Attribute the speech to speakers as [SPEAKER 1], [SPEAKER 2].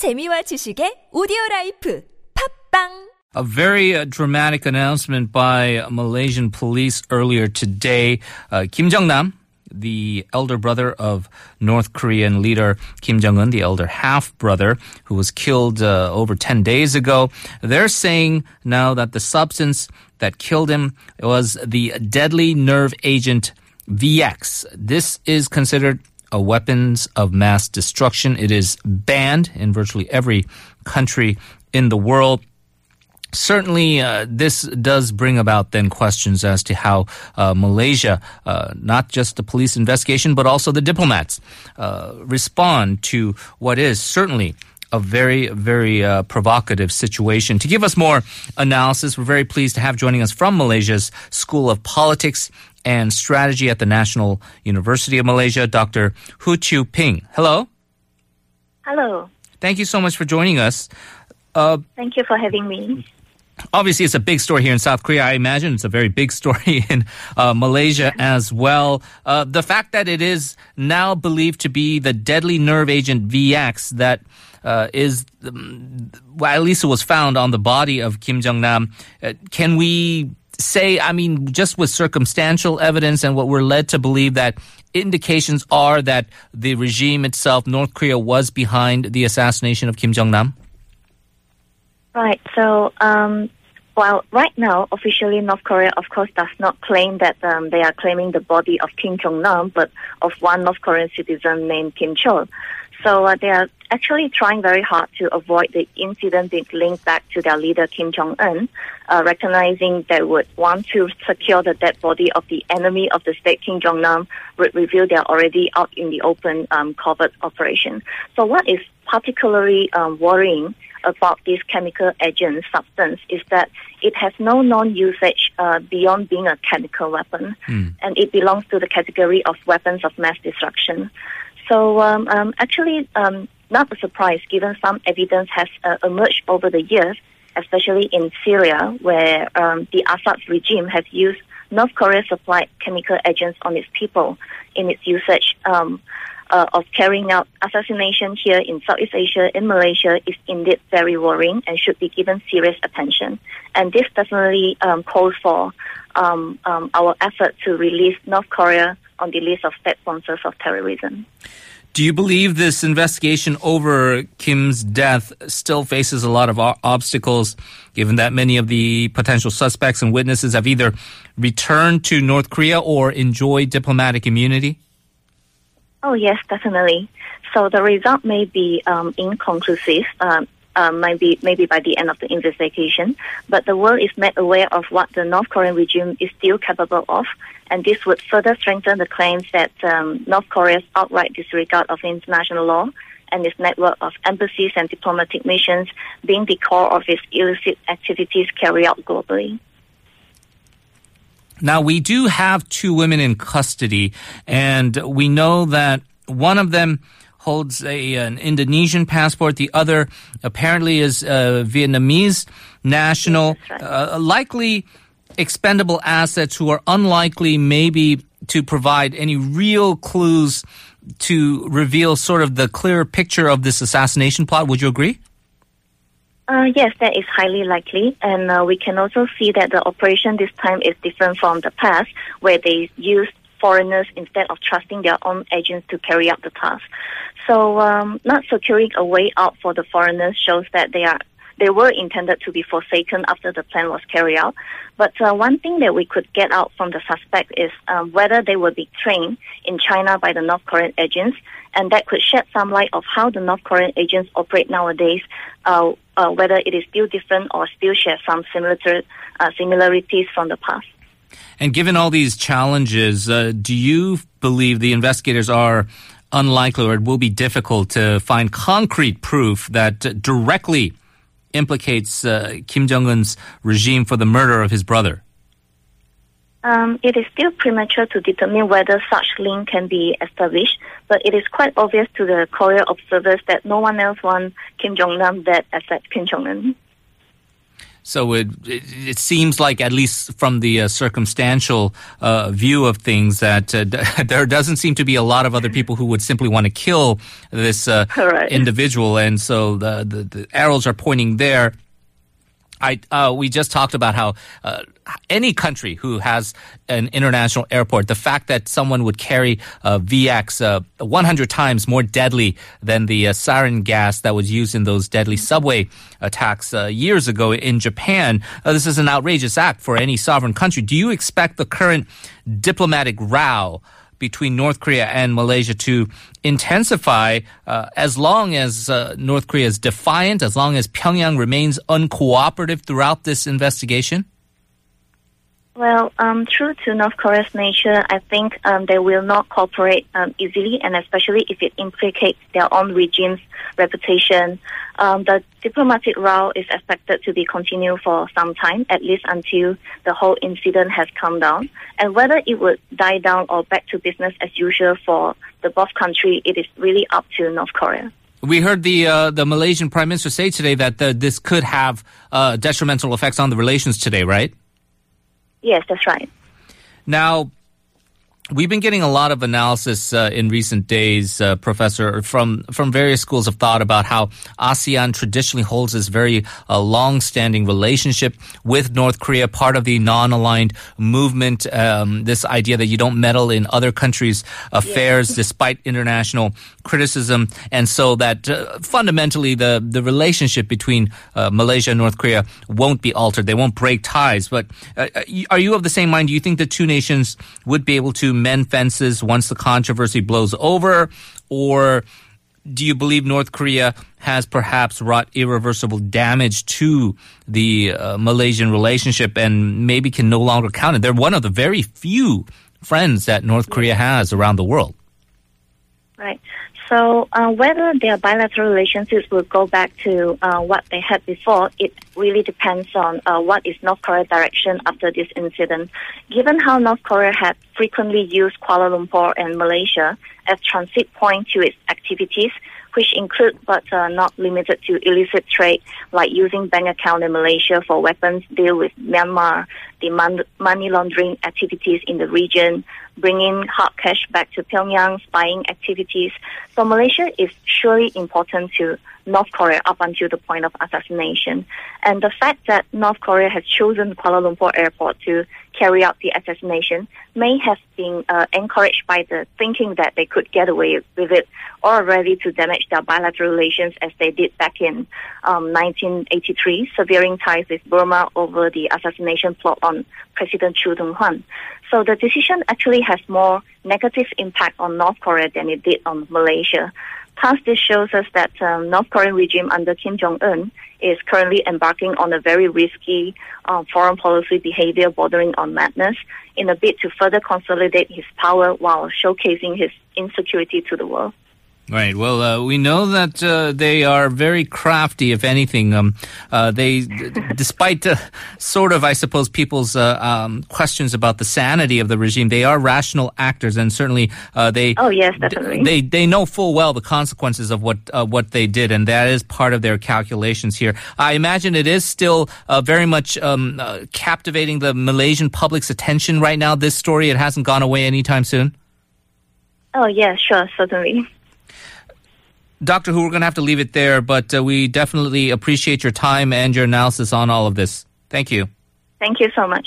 [SPEAKER 1] 재미와 지식의 오디오 라이프 팝빵
[SPEAKER 2] A very uh, dramatic announcement by Malaysian police earlier today. Uh, Kim Jong Nam, the elder brother of North Korean leader Kim Jong Un, the elder half brother who was killed uh, over 10 days ago, they're saying now that the substance that killed him was the deadly nerve agent VX. This is considered a weapons of mass destruction. It is banned in virtually every country in the world. Certainly, uh, this does bring about then questions as to how uh, Malaysia, uh, not just the police investigation, but also the diplomats, uh, respond to what is certainly a very, very uh, provocative situation. To give us more analysis, we're very pleased to have joining us from Malaysia's School of Politics and Strategy at the National University of Malaysia, Dr. Hoo Chiew Ping. Hello.
[SPEAKER 3] Hello.
[SPEAKER 2] Thank you so much for joining us. Uh,
[SPEAKER 3] Thank you for having me.
[SPEAKER 2] obviously it's a big story here in South Korea. I imagine it's a very big story in uh, Malaysia as well. Uh, the fact that it is now believed to be the deadly nerve agent VX that uh, is, um, well, at least it was found on the body of Kim Jong Nam. Uh, can we say, I mean, just with circumstantial evidence and what we're led to believe that indications are that the regime itself, North Korea, was behind the assassination of Kim Jong Nam?
[SPEAKER 3] Right. So, um, while right now officially North Korea, of course, does not claim that um, they are claiming the body of Kim Jong Nam, but of one North Korean citizen named Kim Chol. So uh, they are actually trying very hard to avoid the incident being linked back to their leader Kim Jong Un, uh, recognizing they would want to secure the dead body of the enemy of the state Kim Jong Nam would reveal they are already out in the open um, covert operation. So what is particularly um, worrying about this chemical agent substance is that it has no known usage uh, beyond being a chemical weapon, and it belongs to the category of weapons of mass destruction. So um, um, actually, um, not a surprise given some evidence has uh, emerged over the years, especially in Syria, where um, the Assad regime has used North Korea supplied chemical agents on its people in its usage um, uh, of carrying out assassination here in Southeast Asia, in Malaysia, is indeed very worrying and should be given serious attention. And this definitely um, calls for our effort to release North Korea on the list of state sponsors of terrorism.
[SPEAKER 2] Do you believe this investigation over Kim's death still faces a lot of obstacles, given that many of the potential suspects and witnesses have either returned to North Korea or enjoy diplomatic immunity?
[SPEAKER 3] Oh yes, definitely. So the result may be um, inconclusive. Um, uh, maybe maybe by the end of the investigation, but the world is made aware of what the North Korean regime is still capable of, and this would further strengthen the claims that um, North Korea's outright disregard of international law and its network of embassies and diplomatic missions being the core of its illicit activities carried out globally.
[SPEAKER 2] Now, we do have two women in custody, and we know that one of them holds a, an Indonesian passport. The other apparently is a Vietnamese national,
[SPEAKER 3] Yes, that's
[SPEAKER 2] uh, likely expendable assets who are unlikely maybe to provide any real clues to reveal sort of the clearer picture of this assassination plot. Would you agree?
[SPEAKER 3] Uh, yes, that is highly likely, and uh, we can also see that the operation this time is different from the past, where they used foreigners instead of trusting their own agents to carry out the task. So, um, not securing a way out for the foreigners shows that they are they were intended to be forsaken after the plan was carried out. But uh, one thing that we could get out from the suspect is um, whether they were trained in China by the North Korean agents, and that could shed some light of how the North Korean agents operate nowadays. Uh, uh, whether it is still different or still share some similar uh, similarities from the past.
[SPEAKER 2] And given all these challenges, uh, do you believe the investigators are unlikely or it will be difficult to find concrete proof that directly implicates uh, Kim Jong un's regime for the murder of his brother?
[SPEAKER 3] Um, it is still premature to determine whether such link can be established, but it is quite obvious to the Korea observers that no one else wants Kim Jong Nam dead except Kim Jong Un.
[SPEAKER 2] So it, it, it seems like, at least from the uh, circumstantial uh, view of things, that uh, there doesn't seem to be a lot of other people who would simply want to kill this uh,
[SPEAKER 3] Correct.
[SPEAKER 2] individual, and so the, the the arrows are pointing there. I uh, we just talked about how uh, any country who has an international airport, the fact that someone would carry uh, VX uh, 100 times more deadly than the uh, sarin gas that was used in those deadly subway attacks uh, years ago in Japan, uh, this is an outrageous act for any sovereign country. Do you expect the current diplomatic row? Between North Korea and Malaysia to intensify uh, as long as uh, North Korea is defiant, as long as Pyongyang remains uncooperative throughout this investigation?
[SPEAKER 3] Well, um, true to North Korea's nature, I think um, they will not cooperate um, easily, and especially if it implicates their own regime's reputation. Um, the diplomatic row is expected to be continued for some time, at least until the whole incident has calmed down. And whether it would die down or back to business as usual for the both countries, it is really up to North Korea.
[SPEAKER 2] We heard the uh, the Malaysian Prime Minister say today that the, this could have uh, detrimental effects on the relations today, right?
[SPEAKER 3] Yes, that's right.
[SPEAKER 2] Now, we've been getting a lot of analysis uh, in recent days, uh, Professor, from from various schools of thought about how ASEAN traditionally holds this very uh, long-standing relationship with North Korea, part of the non-aligned movement. Um, this idea that you don't meddle in other countries' affairs, despite international criticism, and so that uh, fundamentally the the relationship between uh, Malaysia and North Korea won't be altered. They won't break ties. But uh, are you of the same mind? Do you think the two nations would be able to mend fences once the controversy blows over, or do you believe North Korea has perhaps wrought irreversible damage to the uh, Malaysian relationship and maybe can no longer count it? They're one of the very few friends that North Korea has around the world.
[SPEAKER 3] Right. So uh, whether their bilateral relationships will go back to uh, what they had before, it really depends on uh, what is North Korea's direction after this incident. Given how North Korea had frequently used Kuala Lumpur and Malaysia as transit point to its activities, which include but uh, not limited to illicit trade, like using bank account in Malaysia for weapons deal with Myanmar, the mon- money laundering activities in the region, bringing hard cash back to Pyongyang, spying activities. So Malaysia is surely important to North Korea up until the point of assassination. And the fact that North Korea has chosen Kuala Lumpur airport to carry out the assassination may have been uh, encouraged by the thinking that they could get away with it or ready to damage their bilateral relations as they did back in um, 1983, severing ties with Burma over the assassination plot on President Chun Doo-hwan. So the decision actually has more negative impact on North Korea than it did on Malaysia. Thus, this shows us that um, North Korean regime under Kim Jong Un is currently embarking on a very risky uh, foreign policy behavior bordering on madness in a bid to further consolidate his power while showcasing his insecurity to the world.
[SPEAKER 2] Right. Well, uh, we know that uh, they are very crafty. If anything, um, uh, they, d- despite uh, sort of, I suppose, people's uh, um, questions about the sanity of the regime, they are rational actors, and certainly uh, they.
[SPEAKER 3] Oh yes, definitely.
[SPEAKER 2] They they know full well the consequences of what what they did, and that is part of their calculations here. I imagine it is still very much um, captivating the Malaysian public's attention right now. This story, it hasn't gone away anytime soon.
[SPEAKER 3] Oh yeah, sure, certainly.
[SPEAKER 2] Doctor Hoo, we're going to have to leave it there, but uh, we definitely appreciate your time and your analysis on all of this. Thank you.
[SPEAKER 3] Thank you so much.